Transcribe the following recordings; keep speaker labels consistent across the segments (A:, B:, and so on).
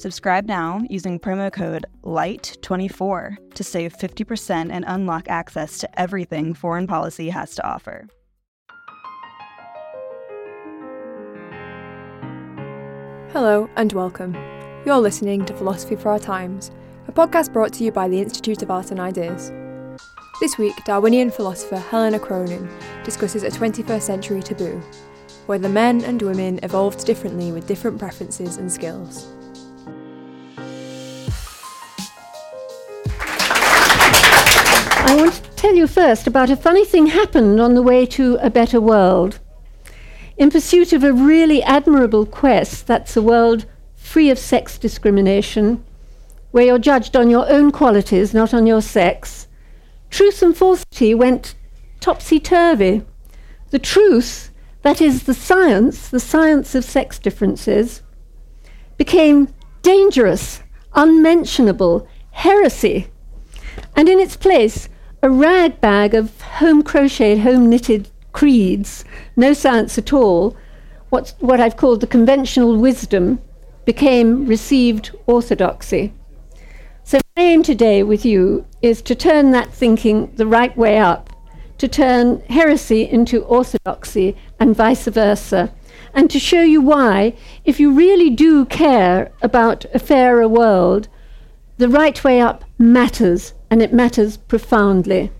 A: Subscribe now using promo code LIGHT24 to save 50% and unlock access to everything foreign policy has to offer.
B: Hello and welcome. You're listening to Philosophy for Our Times, a podcast brought to you by the Institute of Art and Ideas. This week, Darwinian philosopher Helena Cronin discusses a 21st century taboo, whether men and women evolved differently with different preferences and skills.
C: Tell you first about a funny thing happened on the way to a better world. In pursuit of a really admirable quest, that's a world free of sex discrimination, where you're judged on your own qualities, not on your sex, truth and falsity went topsy turvy. The truth, that is the science, the science of sex differences, became dangerous, unmentionable, heresy. And in its place, a rag bag of home crocheted, home knitted creeds, no science at all, what's, what I've called the conventional wisdom, became received orthodoxy. So, my aim today with you is to turn that thinking the right way up, to turn heresy into orthodoxy and vice versa, and to show you why, if you really do care about a fairer world, the right way up matters, and it matters profoundly.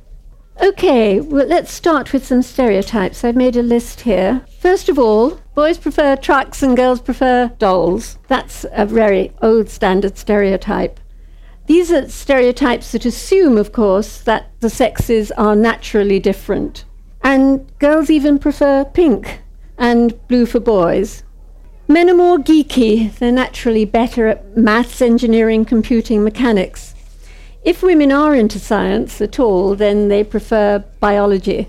C: Okay, well, let's start with some stereotypes. I've made a list here. First of all, boys prefer trucks and girls prefer dolls. That's a very old standard stereotype. These are stereotypes that assume, of course, that the sexes are naturally different. And girls even prefer pink and blue for boys. Men are more geeky, they're naturally better at maths, engineering, computing, mechanics. If women are into science at all, then they prefer biology.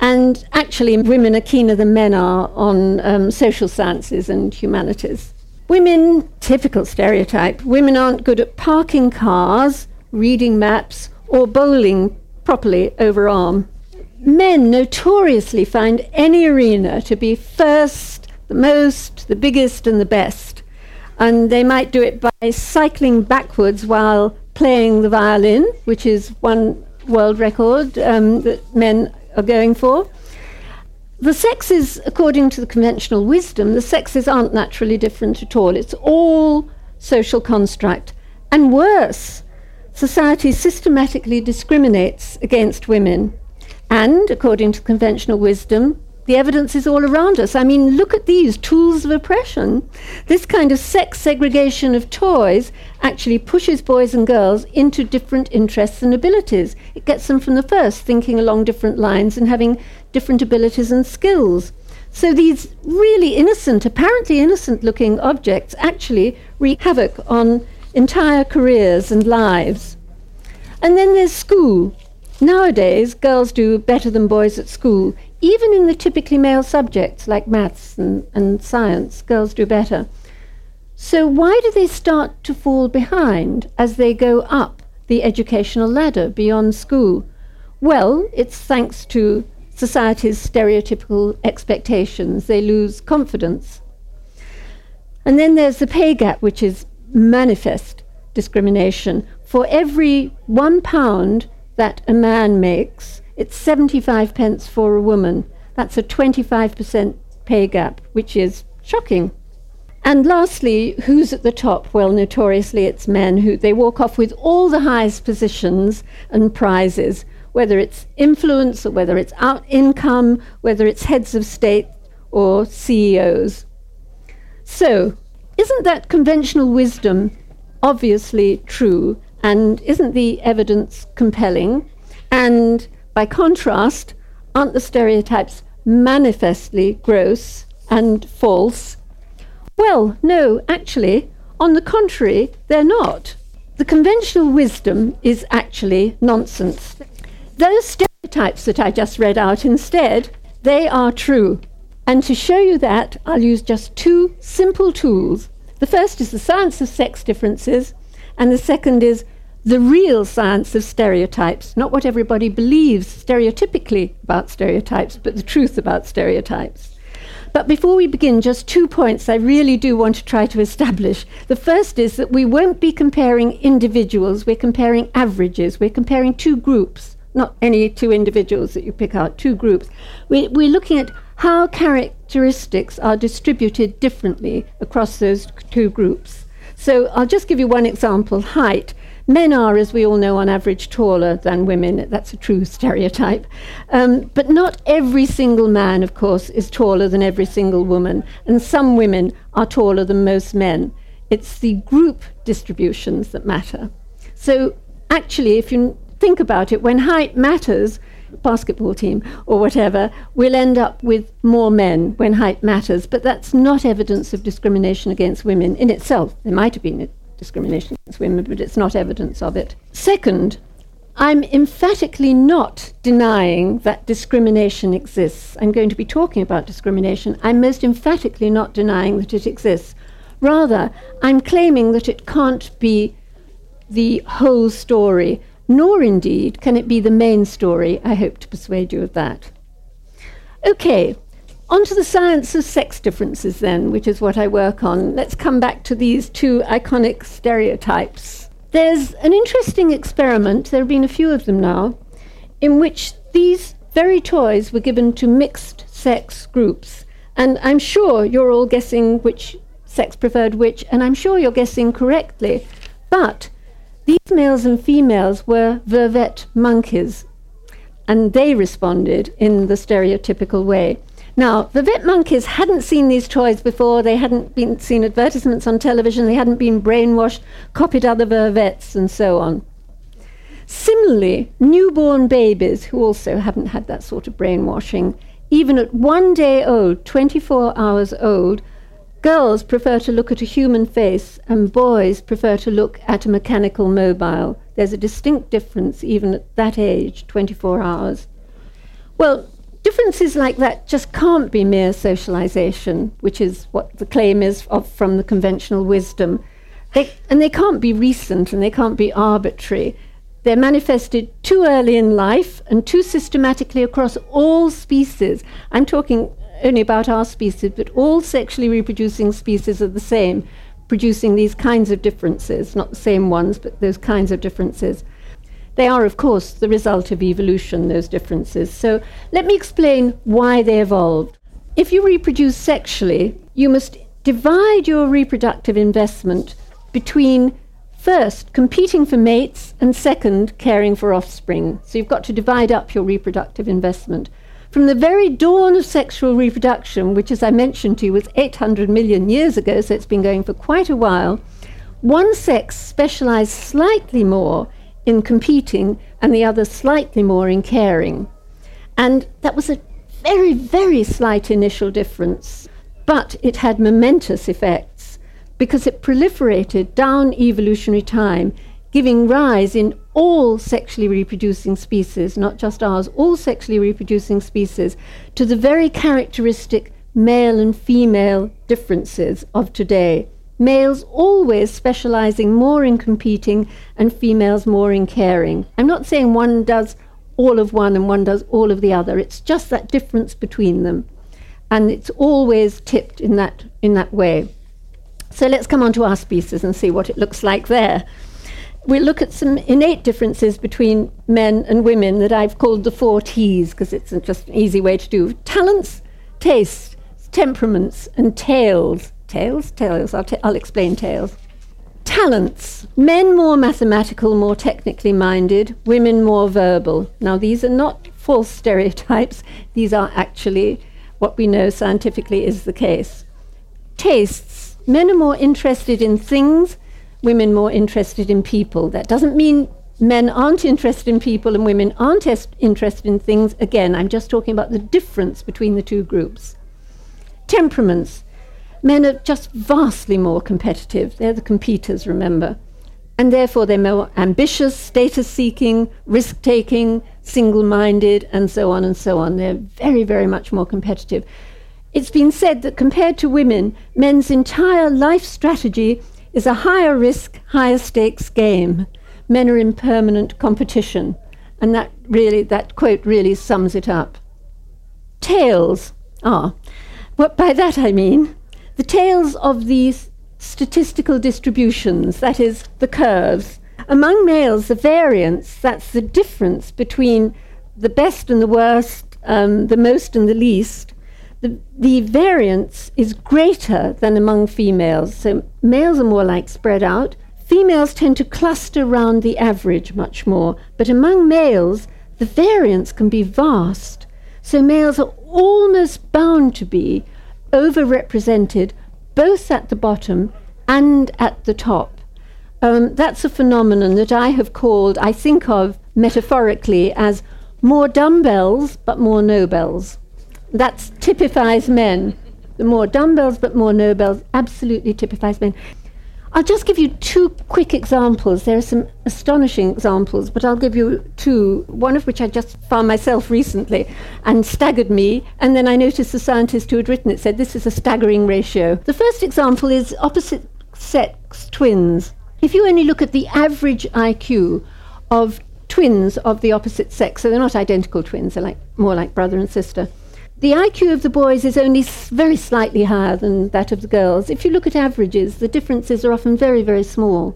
C: And actually, women are keener than men are on um, social sciences and humanities. Women, typical stereotype, women aren't good at parking cars, reading maps, or bowling properly over arm. Men notoriously find any arena to be first, the most, the biggest, and the best. And they might do it by cycling backwards while playing the violin, which is one world record um, that men are going for. The sexes, according to the conventional wisdom, the sexes aren't naturally different at all. It's all social construct. And worse, society systematically discriminates against women. And, according to conventional wisdom, the evidence is all around us. I mean, look at these tools of oppression. This kind of sex segregation of toys actually pushes boys and girls into different interests and abilities. It gets them from the first thinking along different lines and having different abilities and skills. So these really innocent, apparently innocent looking objects actually wreak havoc on entire careers and lives. And then there's school. Nowadays, girls do better than boys at school, even in the typically male subjects like maths and, and science, girls do better. So, why do they start to fall behind as they go up the educational ladder beyond school? Well, it's thanks to society's stereotypical expectations. They lose confidence. And then there's the pay gap, which is manifest discrimination. For every one pound that a man makes, it's 75 pence for a woman. That's a 25% pay gap, which is shocking. And lastly, who's at the top? Well, notoriously it's men who they walk off with all the highest positions and prizes, whether it's influence or whether it's out income, whether it's heads of state or CEOs. So, isn't that conventional wisdom obviously true? And isn't the evidence compelling? And by contrast, aren't the stereotypes manifestly gross and false? Well, no, actually, on the contrary, they're not. The conventional wisdom is actually nonsense. Those stereotypes that I just read out instead, they are true. And to show you that, I'll use just two simple tools. The first is the science of sex differences, and the second is the real science of stereotypes, not what everybody believes stereotypically about stereotypes, but the truth about stereotypes. But before we begin, just two points I really do want to try to establish. The first is that we won't be comparing individuals, we're comparing averages, we're comparing two groups, not any two individuals that you pick out, two groups. We, we're looking at how characteristics are distributed differently across those two groups. So I'll just give you one example height. Men are, as we all know, on average taller than women. That's a true stereotype. Um, but not every single man, of course, is taller than every single woman. And some women are taller than most men. It's the group distributions that matter. So, actually, if you think about it, when height matters, basketball team or whatever, we'll end up with more men when height matters. But that's not evidence of discrimination against women in itself. There might have been discrimination against women, but it's not evidence of it. Second, I'm emphatically not denying that discrimination exists. I'm going to be talking about discrimination. I'm most emphatically not denying that it exists. Rather, I'm claiming that it can't be the whole story, nor indeed can it be the main story. I hope to persuade you of that. Okay, on to the science of sex differences, then, which is what I work on. Let's come back to these two iconic stereotypes. There's an interesting experiment, there have been a few of them now, in which these very toys were given to mixed sex groups. And I'm sure you're all guessing which sex preferred which, and I'm sure you're guessing correctly. But these males and females were vervet monkeys, and they responded in the stereotypical way. Now, the vervet monkeys hadn't seen these toys before. They hadn't been seen advertisements on television. They hadn't been brainwashed, copied other vervets, and so on. Similarly, newborn babies who also haven't had that sort of brainwashing, even at one day old, 24 hours old, girls prefer to look at a human face and boys prefer to look at a mechanical mobile. There's a distinct difference even at that age, 24 hours. Well, differences like that just can't be mere socialization, which is what the claim is of, from the conventional wisdom. They, and they can't be recent and they can't be arbitrary. They're manifested too early in life and too systematically across all species. I'm talking only about our species, but all sexually reproducing species are the same, producing these kinds of differences, not the same ones, but those kinds of differences. They are, of course, the result of evolution, those differences. So let me explain why they evolved. If you reproduce sexually, you must divide your reproductive investment between first competing for mates and second caring for offspring. So you've got to divide up your reproductive investment. From the very dawn of sexual reproduction, which, as I mentioned to you, was 800 million years ago, so it's been going for quite a while, one sex specialized slightly more in competing and the other slightly more in caring. And that was a very, very slight initial difference, but it had momentous effects because it proliferated down evolutionary time, giving rise in all sexually reproducing species, not just ours, all sexually reproducing species, to the very characteristic male and female differences of today males always specializing more in competing and females more in caring. I'm not saying one does all of one and one does all of the other. It's just that difference between them. And it's always tipped in that, in that way. So let's come on to our species and see what it looks like there. We'll look at some innate differences between men and women that I've called the four T's because it's just an easy way to do talents, tastes, temperaments, and tails. Tails? Tails. I'll, t- I'll explain tales. Talents. Men more mathematical, more technically minded, women more verbal. Now, these are not false stereotypes, these are actually what we know scientifically is the case. Tastes. Men are more interested in things, women more interested in people. That doesn't mean men aren't interested in people and women aren't es- interested in things. Again, I'm just talking about the difference between the two groups. Temperaments. Men are just vastly more competitive. They're the competitors, remember. And therefore, they're more ambitious, status seeking, risk taking, single minded, and so on and so on. They're very, very much more competitive. It's been said that compared to women, men's entire life strategy is a higher risk, higher stakes game. Men are in permanent competition. And that really, that quote really sums it up. Tails. Ah, what by that I mean the tails of these statistical distributions, that is, the curves. Among males, the variance, that's the difference between the best and the worst, um, the most and the least, the, the variance is greater than among females. So males are more like spread out. Females tend to cluster around the average much more, but among males, the variance can be vast. So males are almost bound to be overrepresented both at the bottom and at the top. Um, that's a phenomenon that I have called, I think of metaphorically as more dumbbells but more Nobels that typifies men. The more dumbbells but more Nobels absolutely typifies men. I'll just give you two quick examples. There are some astonishing examples, but I'll give you two, one of which I just found myself recently and staggered me. And then I noticed the scientist who had written it said this is a staggering ratio. The first example is opposite sex twins. If you only look at the average IQ of twins of the opposite sex, so they're not identical twins, they're like, more like brother and sister the IQ of the boys is only very slightly higher than that of the girls. If you look at averages, the differences are often very, very small.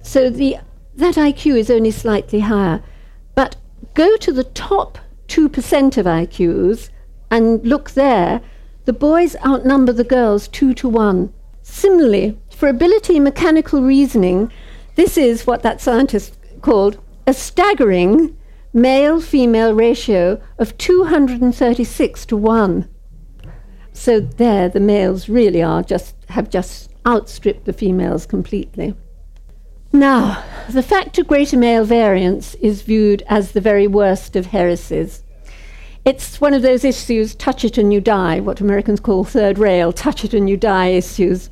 C: So the, that IQ is only slightly higher. But go to the top 2% of IQs and look there, the boys outnumber the girls 2 to 1. Similarly, for ability mechanical reasoning, this is what that scientist called a staggering male female ratio of 236 to 1. So there the males really are just have just outstripped the females completely. Now, the fact of greater male variance is viewed as the very worst of heresies. It's one of those issues, touch it and you die, what Americans call third rail, touch it and you die issues.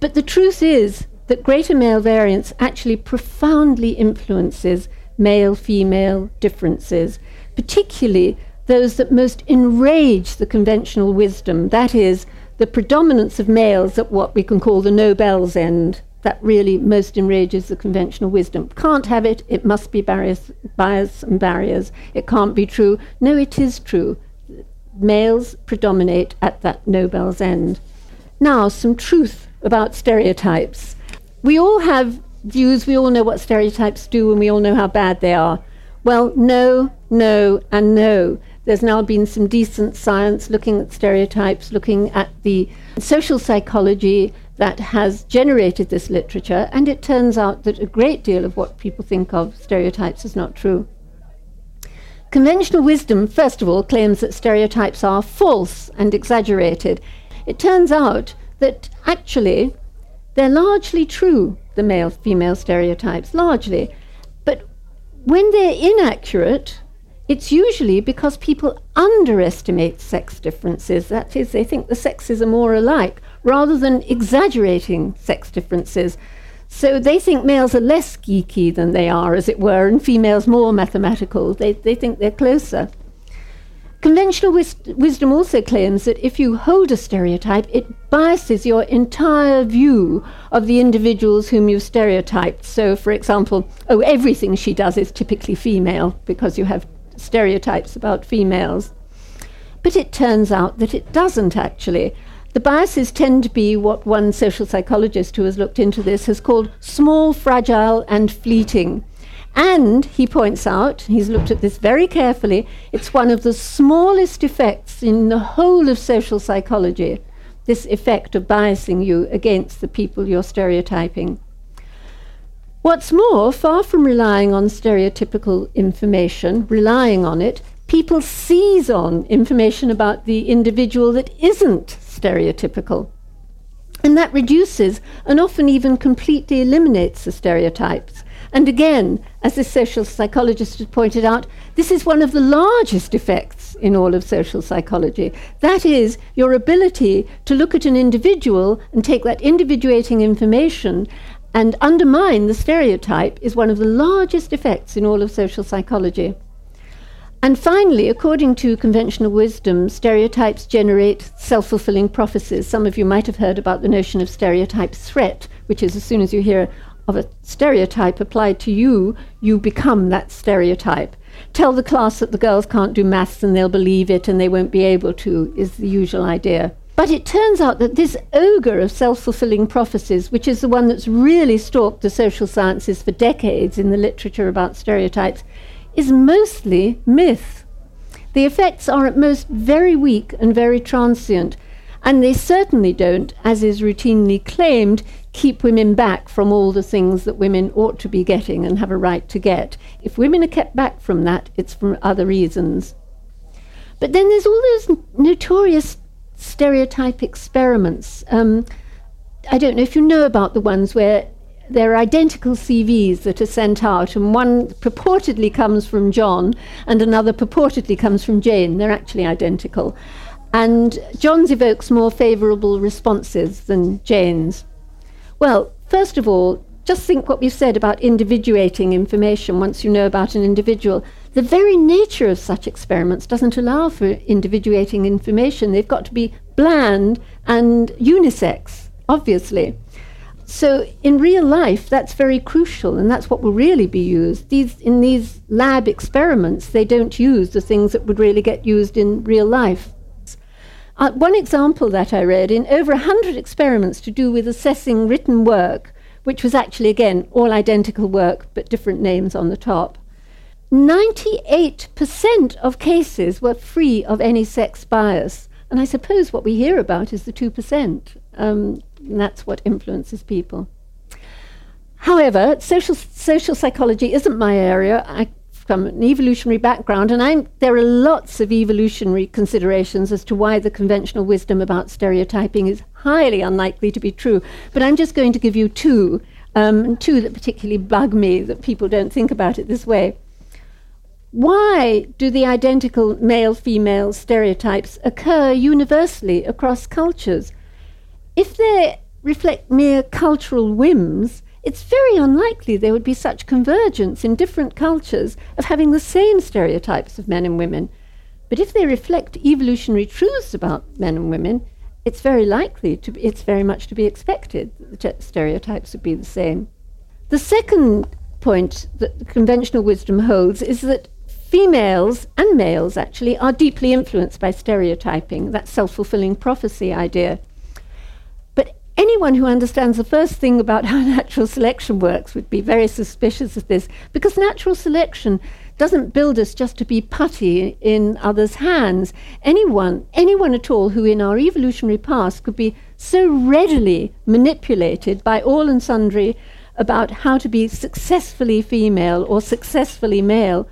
C: But the truth is that greater male variance actually profoundly influences male female differences, particularly those that most enrage the conventional wisdom, that is, the predominance of males at what we can call the Nobel's end. That really most enrages the conventional wisdom. Can't have it, it must be barriers, bias and barriers. It can't be true. No, it is true. Males predominate at that Nobel's end. Now, some truth about stereotypes. We all have views, we all know what stereotypes do and we all know how bad they are. Well, no, no, and no. There's now been some decent science looking at stereotypes, looking at the social psychology that has generated this literature, and it turns out that a great deal of what people think of stereotypes is not true. Conventional wisdom, first of all, claims that stereotypes are false and exaggerated. It turns out that actually they're largely true, the male female stereotypes, largely. But when they're inaccurate, it's usually because people underestimate sex differences. That is, they think the sexes are more alike, rather than exaggerating sex differences. So they think males are less geeky than they are, as it were, and females more mathematical. They, they think they're closer. Conventional wis- wisdom also claims that if you hold a stereotype, it biases your entire view of the individuals whom you've stereotyped. So, for example, oh, everything she does is typically female because you have stereotypes about females. But it turns out that it doesn't actually. The biases tend to be what one social psychologist who has looked into this has called small, fragile, and fleeting. And he points out, he's looked at this very carefully, it's one of the smallest effects in the whole of social psychology, this effect of biasing you against the people you're stereotyping. What's more, far from relying on stereotypical information, relying on it, people seize on information about the individual that isn't stereotypical. And that reduces and often even completely eliminates the stereotypes. And again, as this social psychologist has pointed out, this is one of the largest effects in all of social psychology. That is, your ability to look at an individual and take that individuating information and undermine the stereotype is one of the largest effects in all of social psychology. And finally, according to conventional wisdom, stereotypes generate self fulfilling prophecies. Some of you might have heard about the notion of stereotype threat, which is as soon as you hear of a stereotype applied to you, you become that stereotype. Tell the class that the girls can't do maths and they'll believe it and they won't be able to, is the usual idea. But it turns out that this ogre of self fulfilling prophecies, which is the one that's really stalked the social sciences for decades in the literature about stereotypes, is mostly myth. The effects are at most very weak and very transient, and they certainly don't, as is routinely claimed, keep women back from all the things that women ought to be getting and have a right to get. If women are kept back from that, it's for other reasons. But then there's all those notorious stereotype experiments. Um, I don't know if you know about the ones where there are identical CVs that are sent out, and one purportedly comes from John and another purportedly comes from Jane. They're actually identical. And John's evokes more favourable responses than Jane's. Well, first of all, just think what we've said about individuating information once you know about an individual. The very nature of such experiments doesn't allow for individuating information. They've got to be bland and unisex, obviously. So in real life, that's very crucial, and that's what will really be used. These in these lab experiments, they don't use the things that would really get used in real life. Uh, one example that I read in over 100 experiments to do with assessing written work, which was actually, again, all identical work but different names on the top. 98% of cases were free of any sex bias. And I suppose what we hear about is the 2%. Um, and that's what influences people. However, social, social psychology isn't my area. I from an evolutionary background, and I'm, there are lots of evolutionary considerations as to why the conventional wisdom about stereotyping is highly unlikely to be true. But I'm just going to give you two, um, two that particularly bug me that people don't think about it this way. Why do the identical male female stereotypes occur universally across cultures? If they reflect mere cultural whims, it's very unlikely there would be such convergence in different cultures of having the same stereotypes of men and women. But if they reflect evolutionary truths about men and women, it's very likely to be, it's very much to be expected that the stereotypes would be the same. The second point that conventional wisdom holds is that females and males actually are deeply influenced by stereotyping, that self fulfilling prophecy idea anyone who understands the first thing about how natural selection works would be very suspicious of this because natural selection doesn't build us just to be putty in others' hands. Anyone, anyone at all who in our evolutionary past could be so readily manipulated by all and sundry about how to be successfully female or successfully male,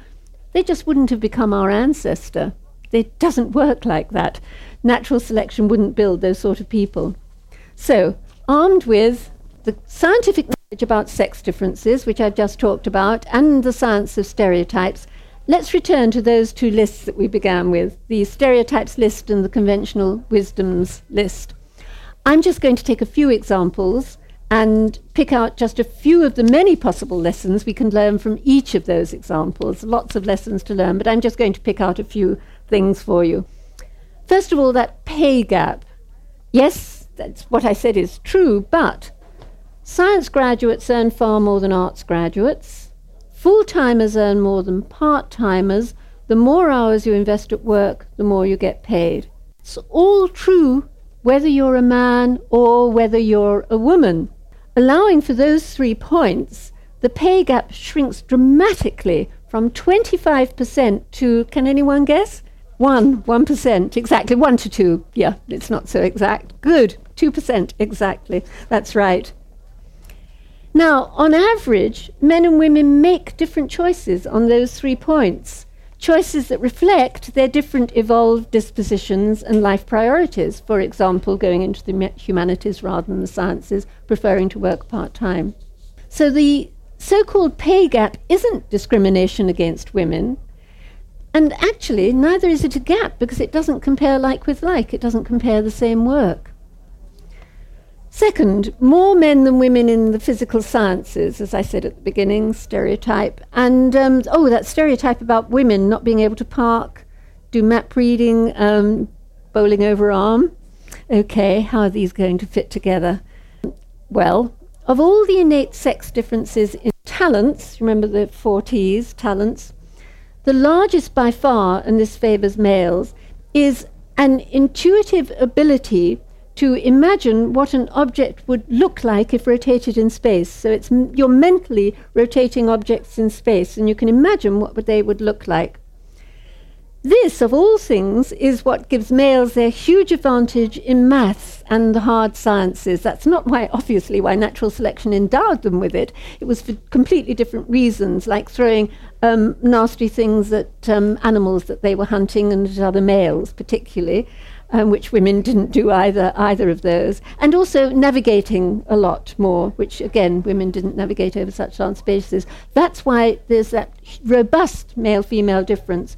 C: they just wouldn't have become our ancestor. It doesn't work like that. Natural selection wouldn't build those sort of people. So, armed with the scientific knowledge about sex differences, which I've just talked about, and the science of stereotypes, let's return to those two lists that we began with the stereotypes list and the conventional wisdoms list. I'm just going to take a few examples and pick out just a few of the many possible lessons we can learn from each of those examples. Lots of lessons to learn, but I'm just going to pick out a few things for you. First of all, that pay gap. Yes, that's what I said is true, but science graduates earn far more than arts graduates. Full timers earn more than part timers. The more hours you invest at work, the more you get paid. It's all true whether you're a man or whether you're a woman. Allowing for those three points, the pay gap shrinks dramatically from 25% to, can anyone guess? One, 1%, exactly, one to two. Yeah, it's not so exact. Good. 2% exactly. That's right. Now, on average, men and women make different choices on those three points. Choices that reflect their different evolved dispositions and life priorities. For example, going into the humanities rather than the sciences, preferring to work part time. So the so called pay gap isn't discrimination against women. And actually, neither is it a gap because it doesn't compare like with like, it doesn't compare the same work. Second, more men than women in the physical sciences, as I said at the beginning, stereotype. And um, oh, that stereotype about women not being able to park, do map reading, um, bowling over arm. Okay, how are these going to fit together? Well, of all the innate sex differences in talents, remember the four T's, talents, the largest by far, and this favours males, is an intuitive ability to imagine what an object would look like if rotated in space. So it's m- you're mentally rotating objects in space, and you can imagine what they would look like. This, of all things, is what gives males their huge advantage in maths and the hard sciences. That's not why, obviously, why natural selection endowed them with it. It was for completely different reasons, like throwing um, nasty things at um, animals that they were hunting and at other males, particularly um, which women didn't do either either of those, and also navigating a lot more, which again women didn't navigate over such large spaces. That's why there's that robust male-female difference.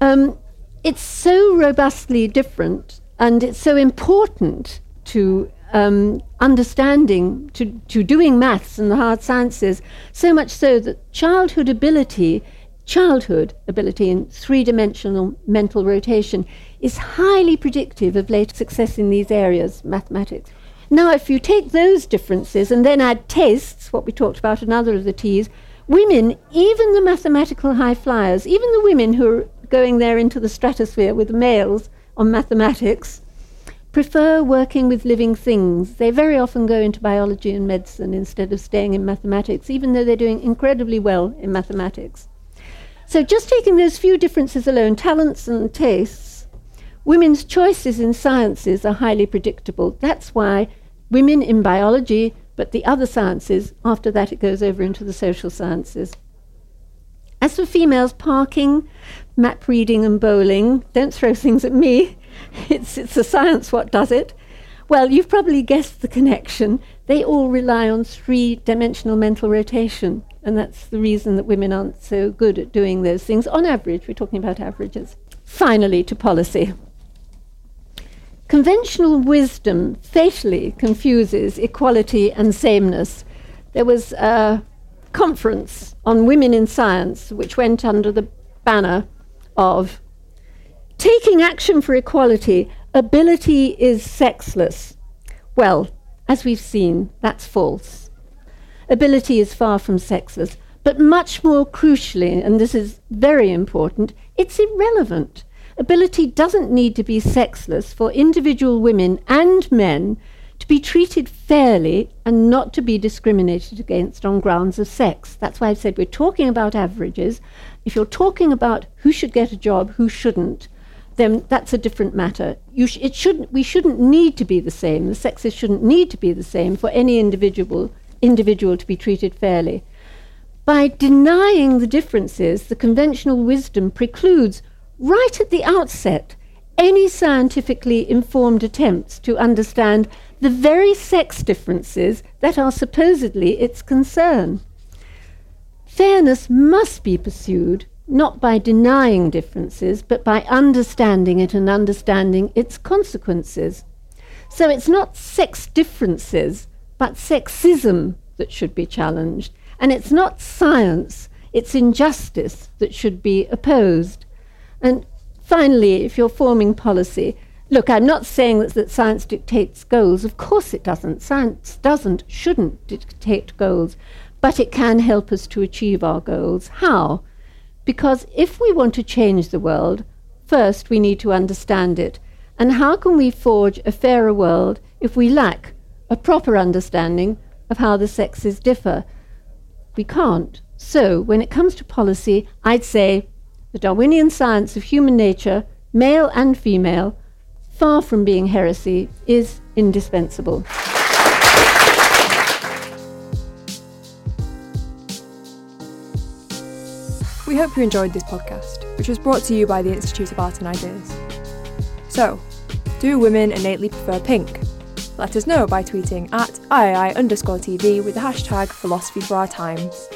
C: Um, it's so robustly different, and it's so important to um, understanding, to, to doing maths and the hard sciences, so much so that childhood ability childhood ability in three dimensional mental rotation is highly predictive of later success in these areas, mathematics. Now, if you take those differences and then add tastes, what we talked about, another of the T's, women, even the mathematical high flyers, even the women who are going there into the stratosphere with males on mathematics, prefer working with living things. They very often go into biology and medicine instead of staying in mathematics, even though they're doing incredibly well in mathematics. So, just taking those few differences alone, talents and tastes, women's choices in sciences are highly predictable. That's why women in biology, but the other sciences, after that it goes over into the social sciences. As for females, parking, map reading, and bowling, don't throw things at me. It's, it's the science what does it. Well, you've probably guessed the connection. They all rely on three dimensional mental rotation. And that's the reason that women aren't so good at doing those things. On average, we're talking about averages. Finally, to policy. Conventional wisdom fatally confuses equality and sameness. There was a conference on women in science which went under the banner of taking action for equality, ability is sexless. Well, as we've seen, that's false ability is far from sexless. But much more crucially, and this is very important, it's irrelevant. Ability doesn't need to be sexless for individual women and men to be treated fairly and not to be discriminated against on grounds of sex. That's why I've said we're talking about averages. If you're talking about who should get a job, who shouldn't, then that's a different matter. Sh- it shouldn't, we shouldn't need to be the same. The sexes shouldn't need to be the same for any individual individual to be treated fairly. By denying the differences, the conventional wisdom precludes, right at the outset, any scientifically informed attempts to understand the very sex differences that are supposedly its concern. Fairness must be pursued not by denying differences, but by understanding it and understanding its consequences. So it's not sex differences but sexism that should be challenged. And it's not science, it's injustice that should be opposed. And finally, if you're forming policy, look, I'm not saying that, that science dictates goals. Of course it doesn't. Science doesn't, shouldn't dictate goals. But it can help us to achieve our goals. How? Because if we want to change the world, first we need to understand it. And how can we forge a fairer world if we lack a proper understanding of how the sexes differ. We can't. So, when it comes to policy, I'd say the Darwinian science of human nature, male and female, far from being heresy, is indispensable.
B: We hope you enjoyed this podcast, which was brought to you by the Institute of Art and Ideas. So, do women innately prefer pink? Let us know by tweeting at IAI underscore TV with the hashtag philosophy for our times.